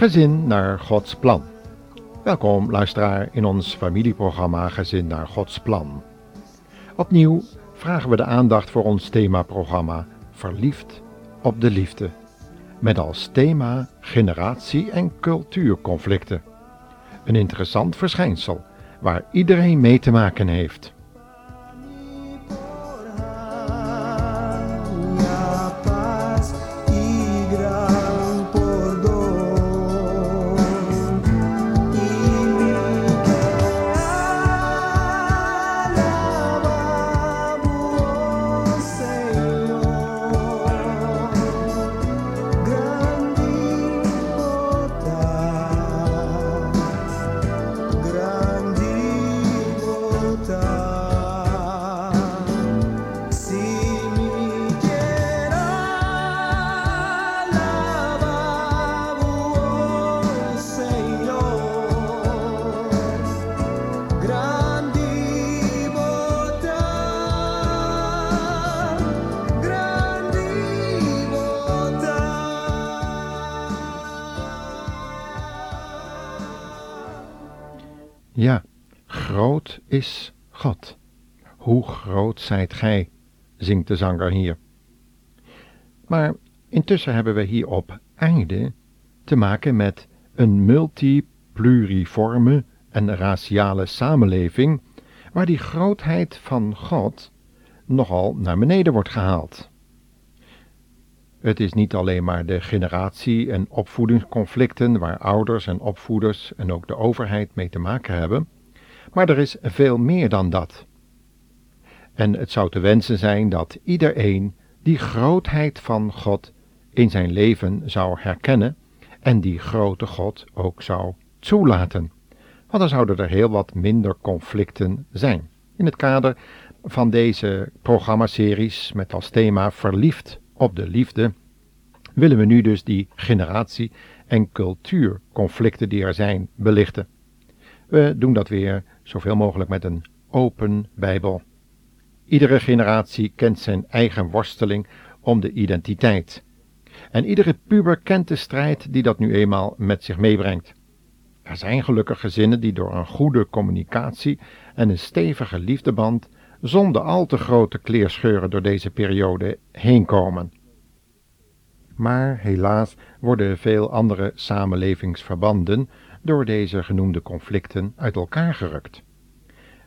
Gezin naar Gods plan. Welkom luisteraar in ons familieprogramma Gezin naar Gods plan. Opnieuw vragen we de aandacht voor ons themaprogramma Verliefd op de liefde. Met als thema generatie- en cultuurconflicten. Een interessant verschijnsel waar iedereen mee te maken heeft. Groot is God. Hoe groot zijt gij, zingt de zanger hier. Maar intussen hebben we hier op aarde te maken met een multipluriforme en raciale samenleving, waar die grootheid van God nogal naar beneden wordt gehaald. Het is niet alleen maar de generatie- en opvoedingsconflicten waar ouders en opvoeders en ook de overheid mee te maken hebben, maar er is veel meer dan dat. En het zou te wensen zijn dat iedereen die grootheid van God in zijn leven zou herkennen en die grote God ook zou toelaten. Want dan zouden er heel wat minder conflicten zijn. In het kader van deze programmaseries met als thema Verliefd op de liefde, willen we nu dus die generatie- en cultuurconflicten die er zijn belichten. We doen dat weer zoveel mogelijk met een open Bijbel. Iedere generatie kent zijn eigen worsteling om de identiteit. En iedere puber kent de strijd die dat nu eenmaal met zich meebrengt. Er zijn gelukkig gezinnen die door een goede communicatie en een stevige liefdeband zonder al te grote kleerscheuren door deze periode heen komen. Maar helaas worden veel andere samenlevingsverbanden door deze genoemde conflicten uit elkaar gerukt.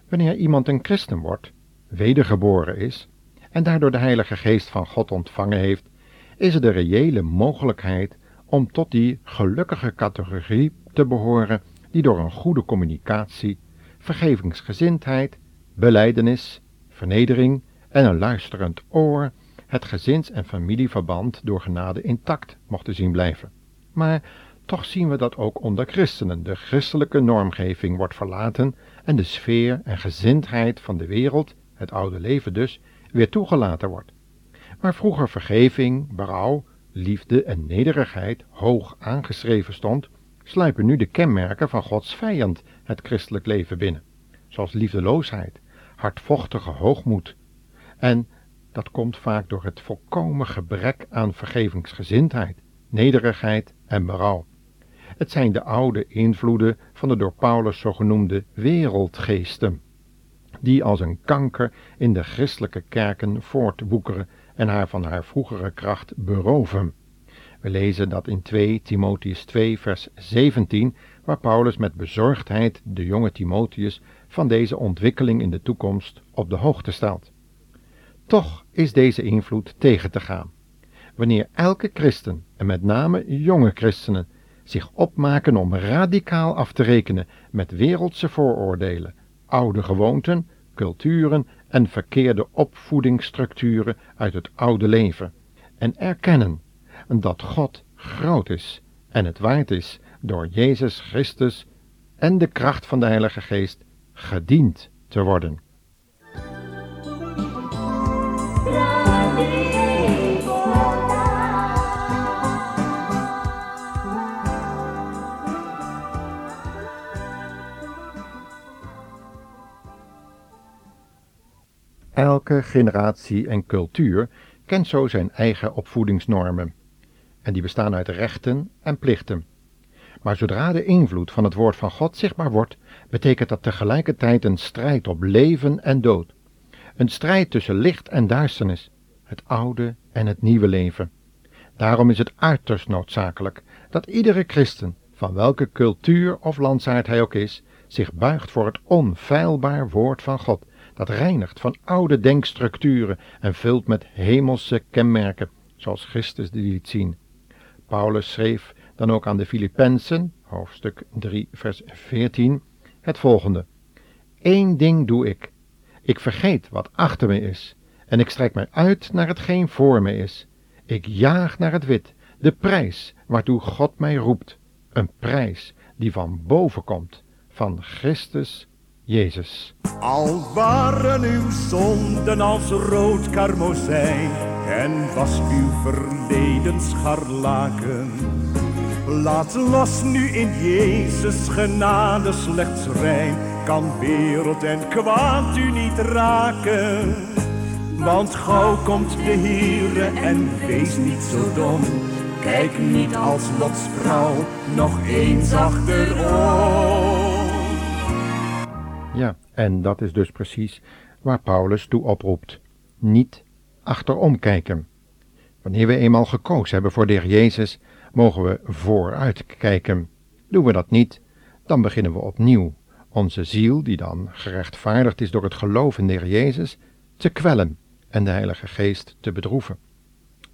Wanneer iemand een christen wordt, wedergeboren is en daardoor de Heilige Geest van God ontvangen heeft, is er de reële mogelijkheid om tot die gelukkige categorie te behoren die door een goede communicatie, vergevingsgezindheid, beleidenis, vernedering en een luisterend oor het gezins- en familieverband door genade intact mochten zien blijven. Maar toch zien we dat ook onder christenen de christelijke normgeving wordt verlaten en de sfeer en gezindheid van de wereld, het oude leven dus, weer toegelaten wordt. Waar vroeger vergeving, berouw, liefde en nederigheid hoog aangeschreven stond, sluipen nu de kenmerken van Gods vijand het christelijk leven binnen, zoals liefdeloosheid, hardvochtige hoogmoed. En dat komt vaak door het volkomen gebrek aan vergevingsgezindheid, nederigheid en berouw. Het zijn de oude invloeden van de door Paulus zogenoemde wereldgeesten, die als een kanker in de christelijke kerken voortwoekeren en haar van haar vroegere kracht beroven. We lezen dat in 2 Timotheus 2 vers 17, waar Paulus met bezorgdheid de jonge Timotheus van deze ontwikkeling in de toekomst op de hoogte stelt. Toch is deze invloed tegen te gaan. Wanneer elke christen, en met name jonge christenen, zich opmaken om radicaal af te rekenen met wereldse vooroordelen, oude gewoonten, culturen en verkeerde opvoedingsstructuren uit het oude leven, en erkennen dat God groot is en het waard is door Jezus Christus en de kracht van de Heilige Geest gediend te worden. Elke generatie en cultuur kent zo zijn eigen opvoedingsnormen. En die bestaan uit rechten en plichten. Maar zodra de invloed van het woord van God zichtbaar wordt, betekent dat tegelijkertijd een strijd op leven en dood. Een strijd tussen licht en duisternis, het oude en het nieuwe leven. Daarom is het uiterst noodzakelijk dat iedere christen, van welke cultuur of landsaard hij ook is, zich buigt voor het onfeilbaar woord van God, dat reinigt van oude denkstructuren en vult met hemelse kenmerken, zoals Christus die liet zien. Paulus schreef dan ook aan de Filippenzen, hoofdstuk 3, vers 14, het volgende. Eén ding doe ik. Ik vergeet wat achter me is, en ik strek mij uit naar hetgeen voor me is. Ik jaag naar het wit, de prijs waartoe God mij roept, een prijs die van boven komt, van Christus Jezus. Al waren uw zonden als rood karmozijn en was uw verleden scharlaken. Laat los nu in Jezus genade slechts rein, kan wereld en kwaad u niet raken. Want gauw komt de Heere en wees niet zo dom. Kijk niet als Lots vrouw nog eens achterom. Ja, en dat is dus precies waar Paulus toe oproept. Niet achterom kijken. Wanneer we eenmaal gekozen hebben voor de Heer Jezus, mogen we vooruit kijken. Doen we dat niet, dan beginnen we opnieuw onze ziel, die dan gerechtvaardigd is door het geloof in de Heer Jezus, te kwellen en de Heilige Geest te bedroeven.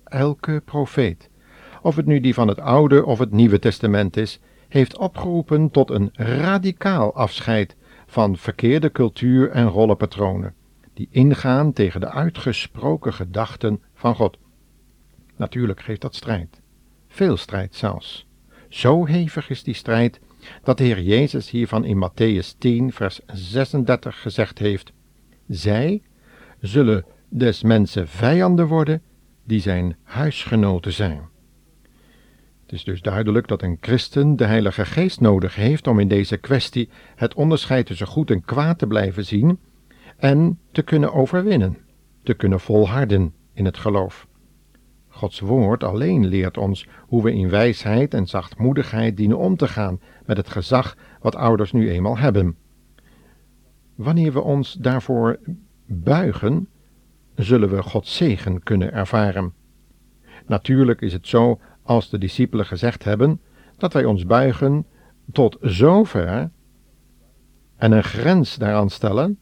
Elke profeet, of het nu die van het Oude of het Nieuwe Testament is, heeft opgeroepen tot een radicaal afscheid van verkeerde cultuur en rollenpatronen, die ingaan tegen de uitgesproken gedachten van God. Natuurlijk geeft dat strijd, veel strijd zelfs. Zo hevig is die strijd dat de Heer Jezus hiervan in Matthäus 10, vers 36 gezegd heeft: Zij zullen des mensen vijanden worden die zijn huisgenoten zijn. Het is dus duidelijk dat een christen de Heilige Geest nodig heeft om in deze kwestie het onderscheid tussen goed en kwaad te blijven zien en te kunnen overwinnen, te kunnen volharden in het geloof. Gods woord alleen leert ons hoe we in wijsheid en zachtmoedigheid dienen om te gaan met het gezag wat ouders nu eenmaal hebben. Wanneer we ons daarvoor buigen, zullen we Gods zegen kunnen ervaren. Natuurlijk is het zo als de discipelen gezegd hebben, dat wij ons buigen tot zover en een grens daaraan stellen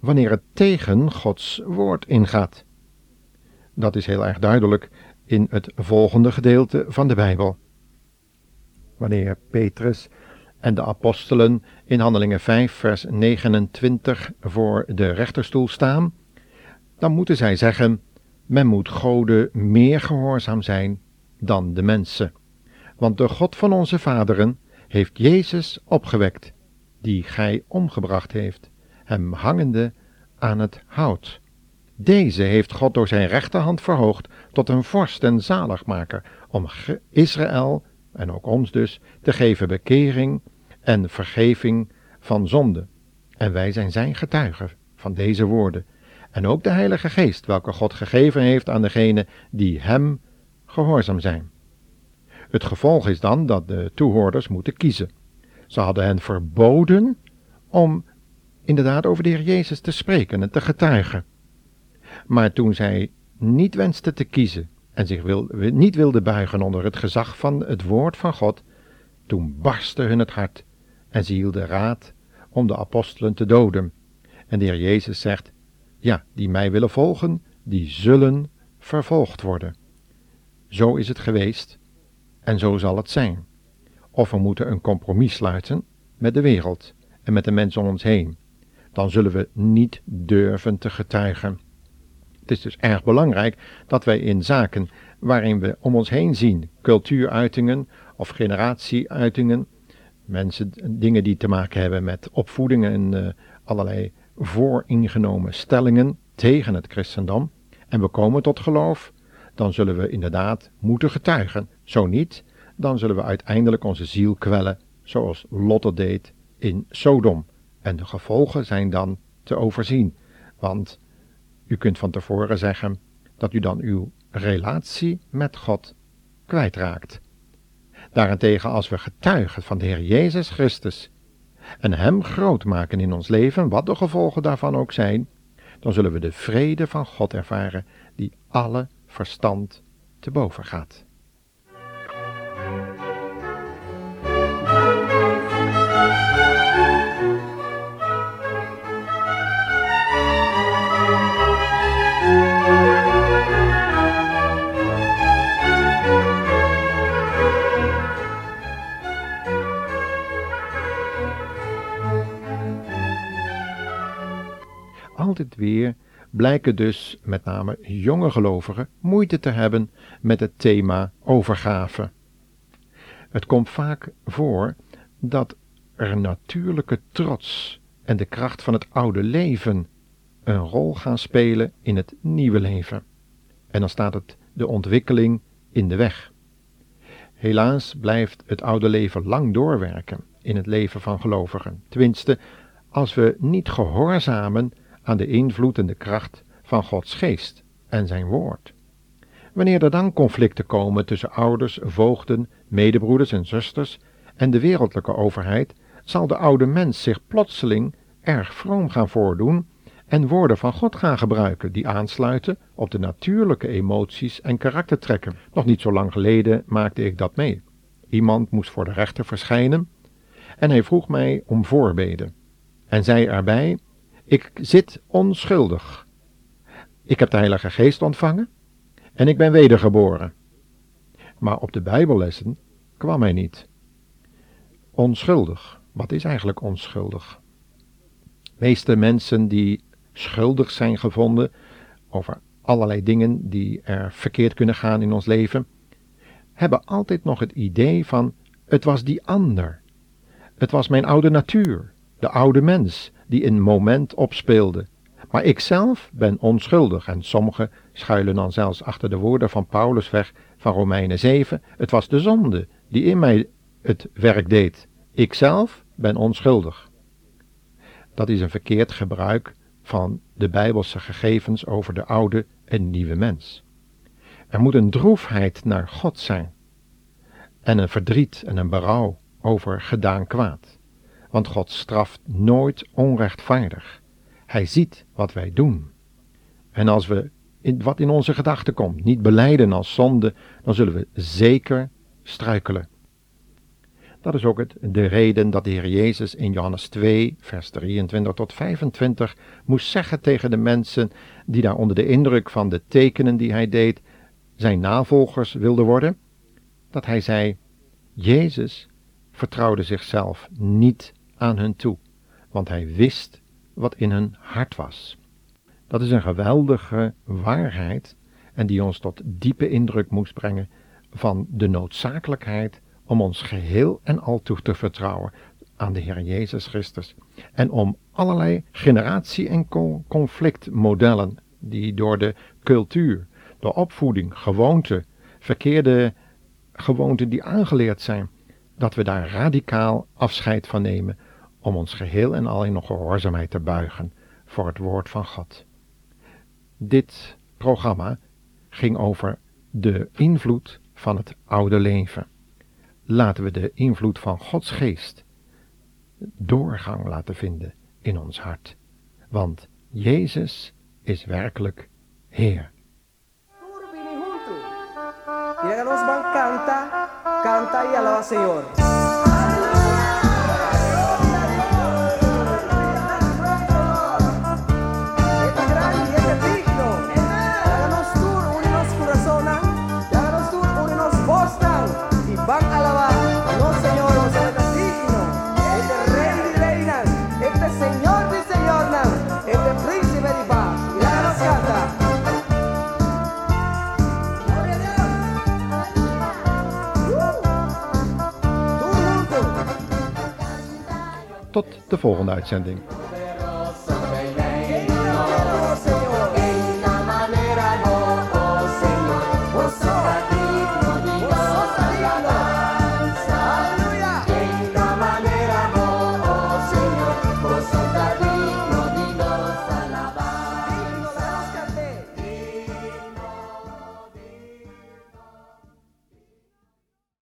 wanneer het tegen Gods woord ingaat. Dat is heel erg duidelijk in het volgende gedeelte van de Bijbel. Wanneer Petrus en de apostelen in Handelingen 5, vers 29 voor de rechterstoel staan, dan moeten zij zeggen: Men moet Gode meer gehoorzaam zijn dan de mensen. Want de God van onze vaderen heeft Jezus opgewekt, die gij omgebracht heeft, hem hangende aan het hout. Deze heeft God door zijn rechterhand verhoogd tot een vorst en zaligmaker, om Israël, en ook ons dus, te geven bekering en vergeving van zonde. En wij zijn zijn getuigen van deze woorden. En ook de Heilige Geest, welke God gegeven heeft aan degene die hem gehoorzaam zijn. Het gevolg is dan dat de toehoorders moeten kiezen. Ze hadden hen verboden om inderdaad over de Heer Jezus te spreken en te getuigen. Maar toen zij niet wensten te kiezen en zich wil, niet wilden buigen onder het gezag van het woord van God, toen barstte hun het hart en ze hielden raad om de apostelen te doden. En de Heer Jezus zegt, ja, die mij willen volgen, die zullen vervolgd worden. Zo is het geweest en zo zal het zijn. Of we moeten een compromis sluiten met de wereld en met de mensen om ons heen. Dan zullen we niet durven te getuigen. Het is dus erg belangrijk dat wij in zaken waarin we om ons heen zien, cultuuruitingen of generatieuitingen, mensen, dingen die te maken hebben met opvoeding en uh, allerlei vooringenomen stellingen tegen het christendom, en we komen tot geloof, dan zullen we inderdaad moeten getuigen. Zo niet, dan zullen we uiteindelijk onze ziel kwellen, zoals Lotte deed in Sodom. En de gevolgen zijn dan te overzien, want u kunt van tevoren zeggen dat u dan uw relatie met God kwijtraakt. Daarentegen, als we getuigen van de Heer Jezus Christus en Hem groot maken in ons leven, wat de gevolgen daarvan ook zijn, dan zullen we de vrede van God ervaren die alle verstand te boven gaat. altijd weer blijken dus met name jonge gelovigen moeite te hebben met het thema overgave. Het komt vaak voor dat er natuurlijke trots en de kracht van het oude leven een rol gaan spelen in het nieuwe leven. En dan staat het de ontwikkeling in de weg. Helaas blijft het oude leven lang doorwerken in het leven van gelovigen. Tenminste, als we niet gehoorzamen aan de invloed en de kracht van Gods geest en zijn woord. Wanneer er dan conflicten komen tussen ouders, voogden, medebroeders en zusters en de wereldlijke overheid, zal de oude mens zich plotseling erg vroom gaan voordoen en woorden van God gaan gebruiken die aansluiten op de natuurlijke emoties en karaktertrekken. Nog niet zo lang geleden maakte ik dat mee. Iemand moest voor de rechter verschijnen en hij vroeg mij om voorbeden en zei erbij ik zit onschuldig. Ik heb de Heilige Geest ontvangen en ik ben wedergeboren. Maar op de Bijbellessen kwam hij niet. Onschuldig. Wat is eigenlijk onschuldig? meeste mensen die schuldig zijn gevonden over allerlei dingen die er verkeerd kunnen gaan in ons leven, hebben altijd nog het idee van het was die ander. Het was mijn oude natuur, de oude mens, die een moment opspeelde. Maar ik zelf ben onschuldig en sommigen schuilen dan zelfs achter de woorden van Paulus weg van Romeinen 7. Het was de zonde die in mij het werk deed. Ik zelf ben onschuldig. Dat is een verkeerd gebruik van de bijbelse gegevens over de oude en nieuwe mens. Er moet een droefheid naar God zijn en een verdriet en een berouw over gedaan kwaad want God straft nooit onrechtvaardig. Hij ziet wat wij doen. En als we wat in onze gedachten komt niet beleiden als zonde, dan zullen we zeker struikelen. Dat is ook het, de reden dat de Heer Jezus in Johannes 2, vers 23 tot 25 moest zeggen tegen de mensen die daar onder de indruk van de tekenen die hij deed, zijn navolgers wilden worden, dat hij zei: Jezus vertrouwde zichzelf niet aan hun toe, want hij wist wat in hun hart was. Dat is een geweldige waarheid en die ons tot diepe indruk moest brengen van de noodzakelijkheid om ons geheel en al toe te vertrouwen aan de Heer Jezus Christus en om allerlei generatie- en conflictmodellen die door de cultuur, de opvoeding, gewoonten, verkeerde gewoonten die aangeleerd zijn, dat we daar radicaal afscheid van nemen om ons geheel en al in gehoorzaamheid te buigen voor het woord van God. Dit programma ging over de invloed van het oude leven. Laten we de invloed van Gods geest doorgang laten vinden in ons hart, want Jezus is werkelijk Heer. canta, canta y alaba. Tot de volgende uitzending.